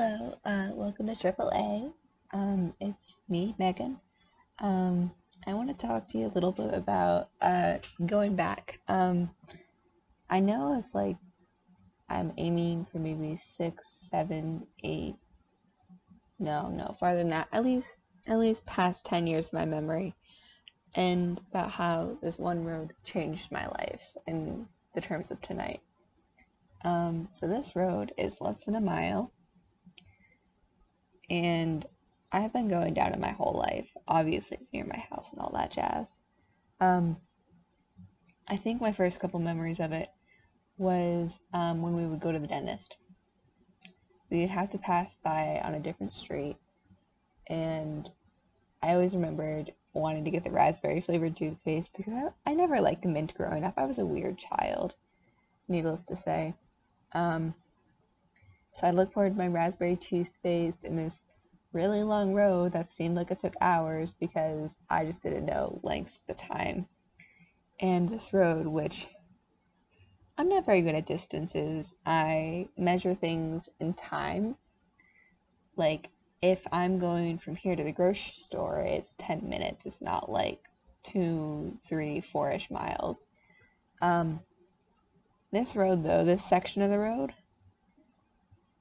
Hello, uh, welcome to Triple A. Um, it's me, Megan. Um, I want to talk to you a little bit about uh, going back. Um, I know it's like I'm aiming for maybe six, seven, eight. No, no, farther than that. At least, at least past ten years of my memory, and about how this one road changed my life in the terms of tonight. Um, so this road is less than a mile and I've been going down it my whole life. Obviously, it's near my house and all that jazz. Um, I think my first couple memories of it was um, when we would go to the dentist. We'd have to pass by on a different street, and I always remembered wanting to get the raspberry flavored toothpaste because I, I never liked mint growing up. I was a weird child, needless to say. Um, so I looked forward to my raspberry toothpaste in this really long road that seemed like it took hours because I just didn't know length at the time. And this road, which I'm not very good at distances, I measure things in time. Like if I'm going from here to the grocery store, it's 10 minutes. It's not like two, three, four ish miles. Um, this road, though, this section of the road,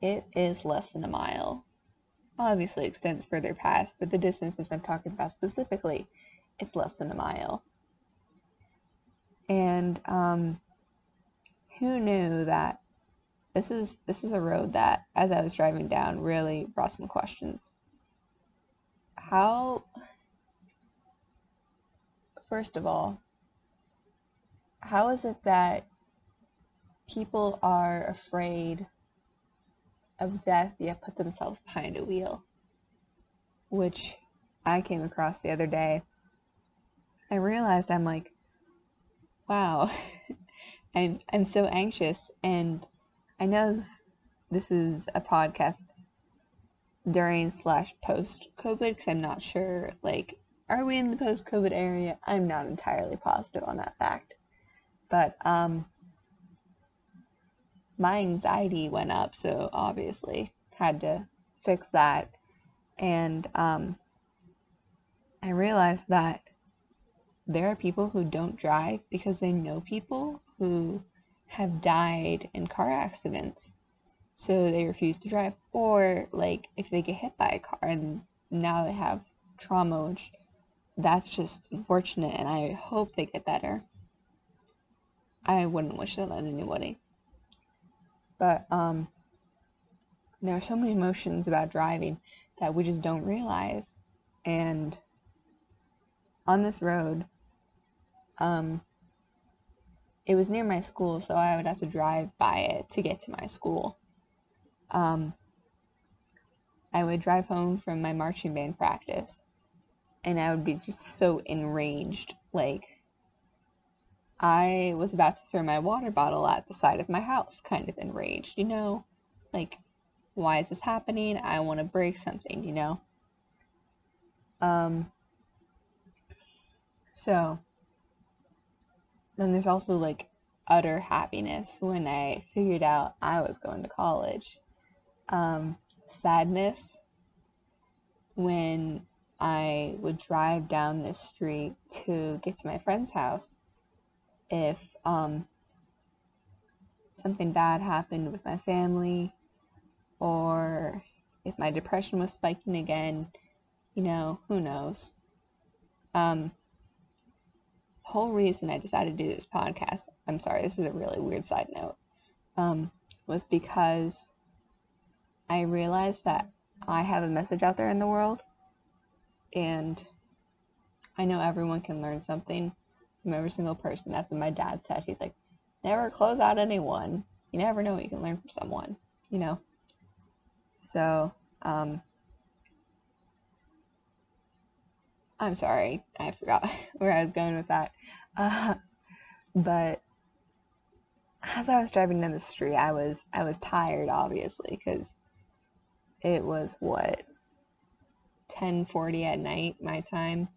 it is less than a mile. Obviously extends further past, but the distances I'm talking about specifically, it's less than a mile. And um, who knew that this is this is a road that, as I was driving down, really brought some questions. How, first of all, how is it that people are afraid of death yet put themselves behind a wheel, which I came across the other day. I realized I'm like, wow, I'm I'm so anxious, and I know this is a podcast during slash post COVID because I'm not sure. Like, are we in the post COVID area? I'm not entirely positive on that fact, but um, my anxiety went up, so obviously had to fix that. And um, I realized that there are people who don't drive because they know people who have died in car accidents. So they refuse to drive. Or, like, if they get hit by a car and now they have trauma, which that's just unfortunate, and I hope they get better. I wouldn't wish that on anybody. But um, there are so many emotions about driving that we just don't realize. And on this road, um, it was near my school, so I would have to drive by it to get to my school. Um, I would drive home from my marching band practice, and I would be just so enraged. Like, I was about to throw my water bottle at the side of my house, kind of enraged, you know? Like, why is this happening? I want to break something, you know? Um, so, then there's also like utter happiness when I figured out I was going to college. Um, sadness when I would drive down this street to get to my friend's house if um, something bad happened with my family or if my depression was spiking again, you know, who knows. Um, the whole reason I decided to do this podcast, I'm sorry, this is a really weird side note, um, was because I realized that I have a message out there in the world and I know everyone can learn something from every single person. That's what my dad said. He's like, never close out anyone. You never know what you can learn from someone, you know? So, um, I'm sorry, I forgot where I was going with that. Uh, but as I was driving down the street, I was I was tired, obviously, because it was what 10:40 at night my time,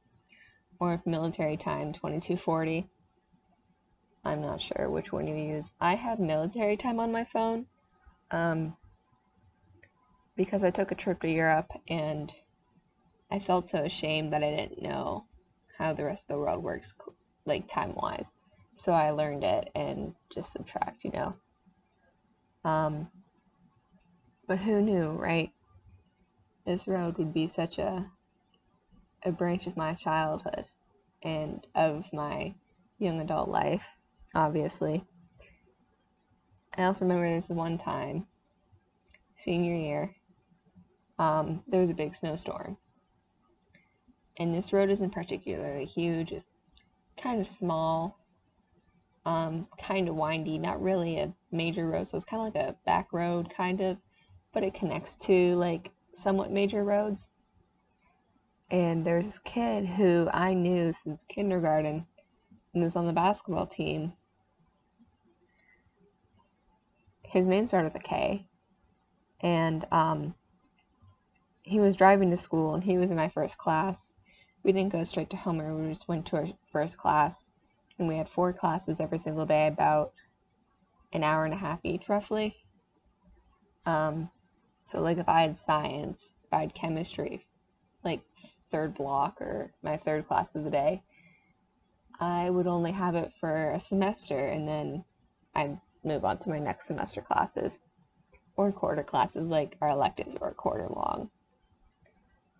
or if military time 2240. I'm not sure which one you use. I have military time on my phone. Um, because I took a trip to Europe and I felt so ashamed that I didn't know how the rest of the world works, like time wise. So I learned it and just subtract, you know. Um, but who knew, right? This road would be such a a branch of my childhood and of my young adult life, obviously. I also remember this one time, senior year, um, there was a big snowstorm. And this road isn't particularly huge, it's kind of small, um, kind of windy, not really a major road, so it's kind of like a back road, kind of, but it connects to like somewhat major roads. And there's this kid who I knew since kindergarten and was on the basketball team. His name started with a K. And um, he was driving to school and he was in my first class. We didn't go straight to Homer, we just went to our first class. And we had four classes every single day, about an hour and a half each, roughly. Um, so, like, if I had science, if I had chemistry, like third block or my third class of the day, I would only have it for a semester and then I'd move on to my next semester classes or quarter classes, like our electives a quarter long.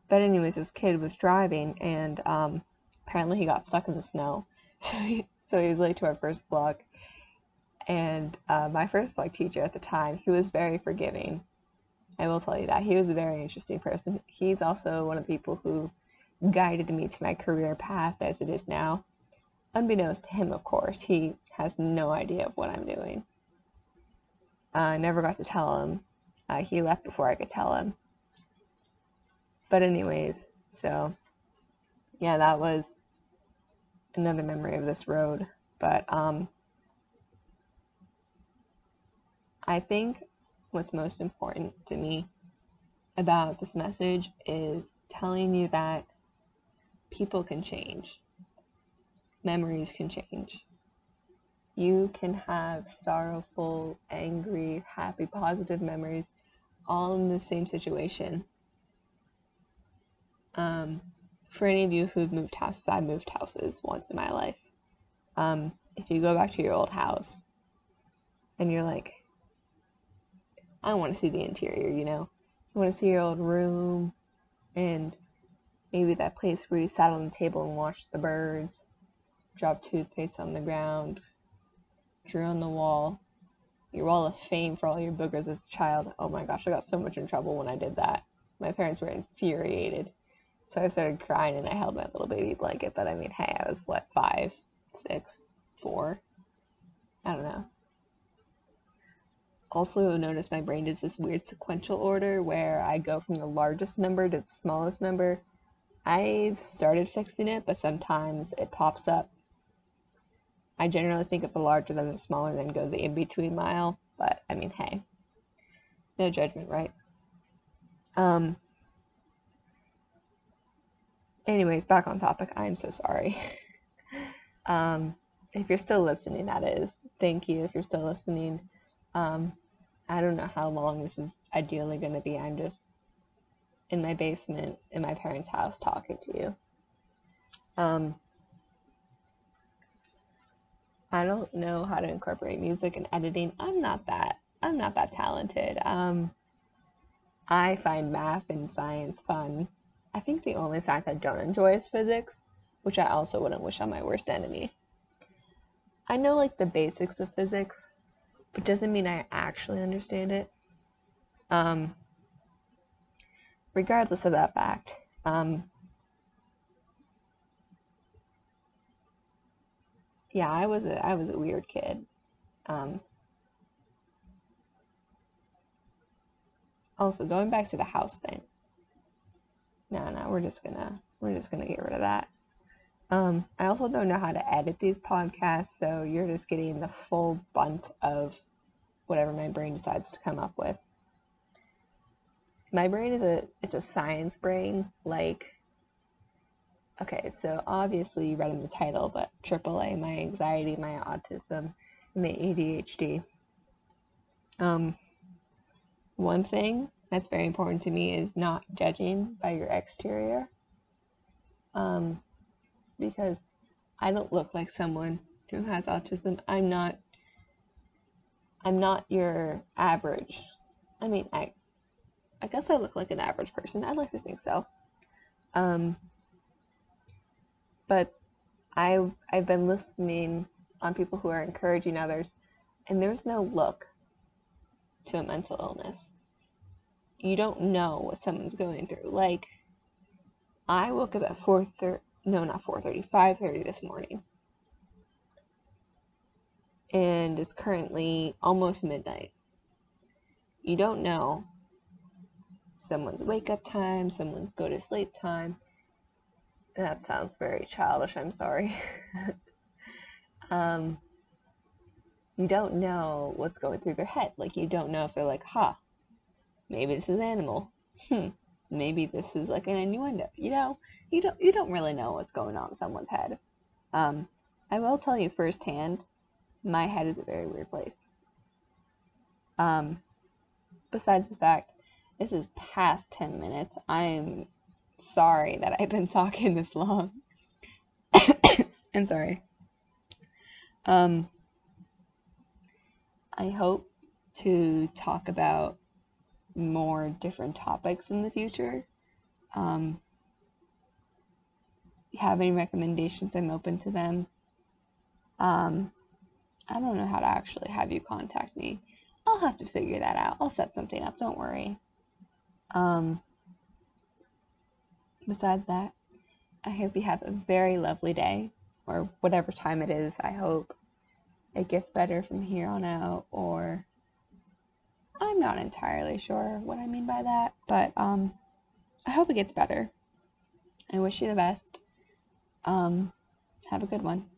But, anyways, this kid was driving and um, apparently he got stuck in the snow. So he, so he was late to our first block. And uh, my first block teacher at the time, he was very forgiving. I will tell you that. He was a very interesting person. He's also one of the people who guided me to my career path as it is now. Unbeknownst to him, of course, he has no idea of what I'm doing. I uh, never got to tell him. Uh, he left before I could tell him. But, anyways, so yeah, that was another memory of this road. But, um, I think what's most important to me about this message is telling you that people can change, memories can change. You can have sorrowful, angry, happy, positive memories all in the same situation. Um, for any of you who've moved houses, I've moved houses once in my life. Um, if you go back to your old house and you're like, I want to see the interior, you know? You want to see your old room and Maybe that place where you sat on the table and watched the birds, dropped toothpaste on the ground, drew on the wall, your wall of fame for all your boogers as a child. Oh my gosh, I got so much in trouble when I did that. My parents were infuriated. So I started crying and I held my little baby blanket. But I mean, hey, I was what, five, six, four? I don't know. Also, you'll notice my brain does this weird sequential order where I go from the largest number to the smallest number I've started fixing it, but sometimes it pops up. I generally think of the larger than the smaller, then go the in between mile. But I mean, hey, no judgment, right? Um. Anyways, back on topic. I'm so sorry. um, if you're still listening, that is. Thank you if you're still listening. Um, I don't know how long this is ideally going to be. I'm just in my basement in my parents' house talking to you. Um, I don't know how to incorporate music and editing. I'm not that. I'm not that talented. Um, I find math and science fun. I think the only science I don't enjoy is physics, which I also wouldn't wish on my worst enemy. I know like the basics of physics, but doesn't mean I actually understand it. Um, regardless of that fact, um, yeah, I was a I was a weird kid. Um, also, going back to the house thing. No, no, we're just gonna we're just gonna get rid of that. Um, I also don't know how to edit these podcasts, so you're just getting the full bunt of whatever my brain decides to come up with my brain is a it's a science brain like okay so obviously you read in the title but aaa my anxiety my autism and my adhd um one thing that's very important to me is not judging by your exterior. Um, because I don't look like someone who has autism. I'm not I'm not your average. I mean, I I guess I look like an average person. I'd like to think so. Um, but I've I've been listening on people who are encouraging others, and there's no look to a mental illness. You don't know what someone's going through. Like, I woke up at 4:30, no, not 4:30, 5:30 this morning. And it's currently almost midnight. You don't know someone's wake up time, someone's go to sleep time. That sounds very childish, I'm sorry. um, you don't know what's going through their head. Like, you don't know if they're like, huh, maybe this is animal. Hmm, maybe this is like an innuendo. You know, you don't, you don't really know what's going on in someone's head. Um, I will tell you firsthand, my head is a very weird place. Um, besides the fact this is past 10 minutes. I'm sorry that I've been talking this long. I'm sorry. Um, I hope to talk about more different topics in the future. Um, you have any recommendations, I'm open to them. Um, I don't know how to actually have you contact me. I'll have to figure that out. I'll set something up, don't worry. Um, besides that, I hope you have a very lovely day, or whatever time it is. I hope it gets better from here on out, or I'm not entirely sure what I mean by that, but um, I hope it gets better. I wish you the best. Um, have a good one.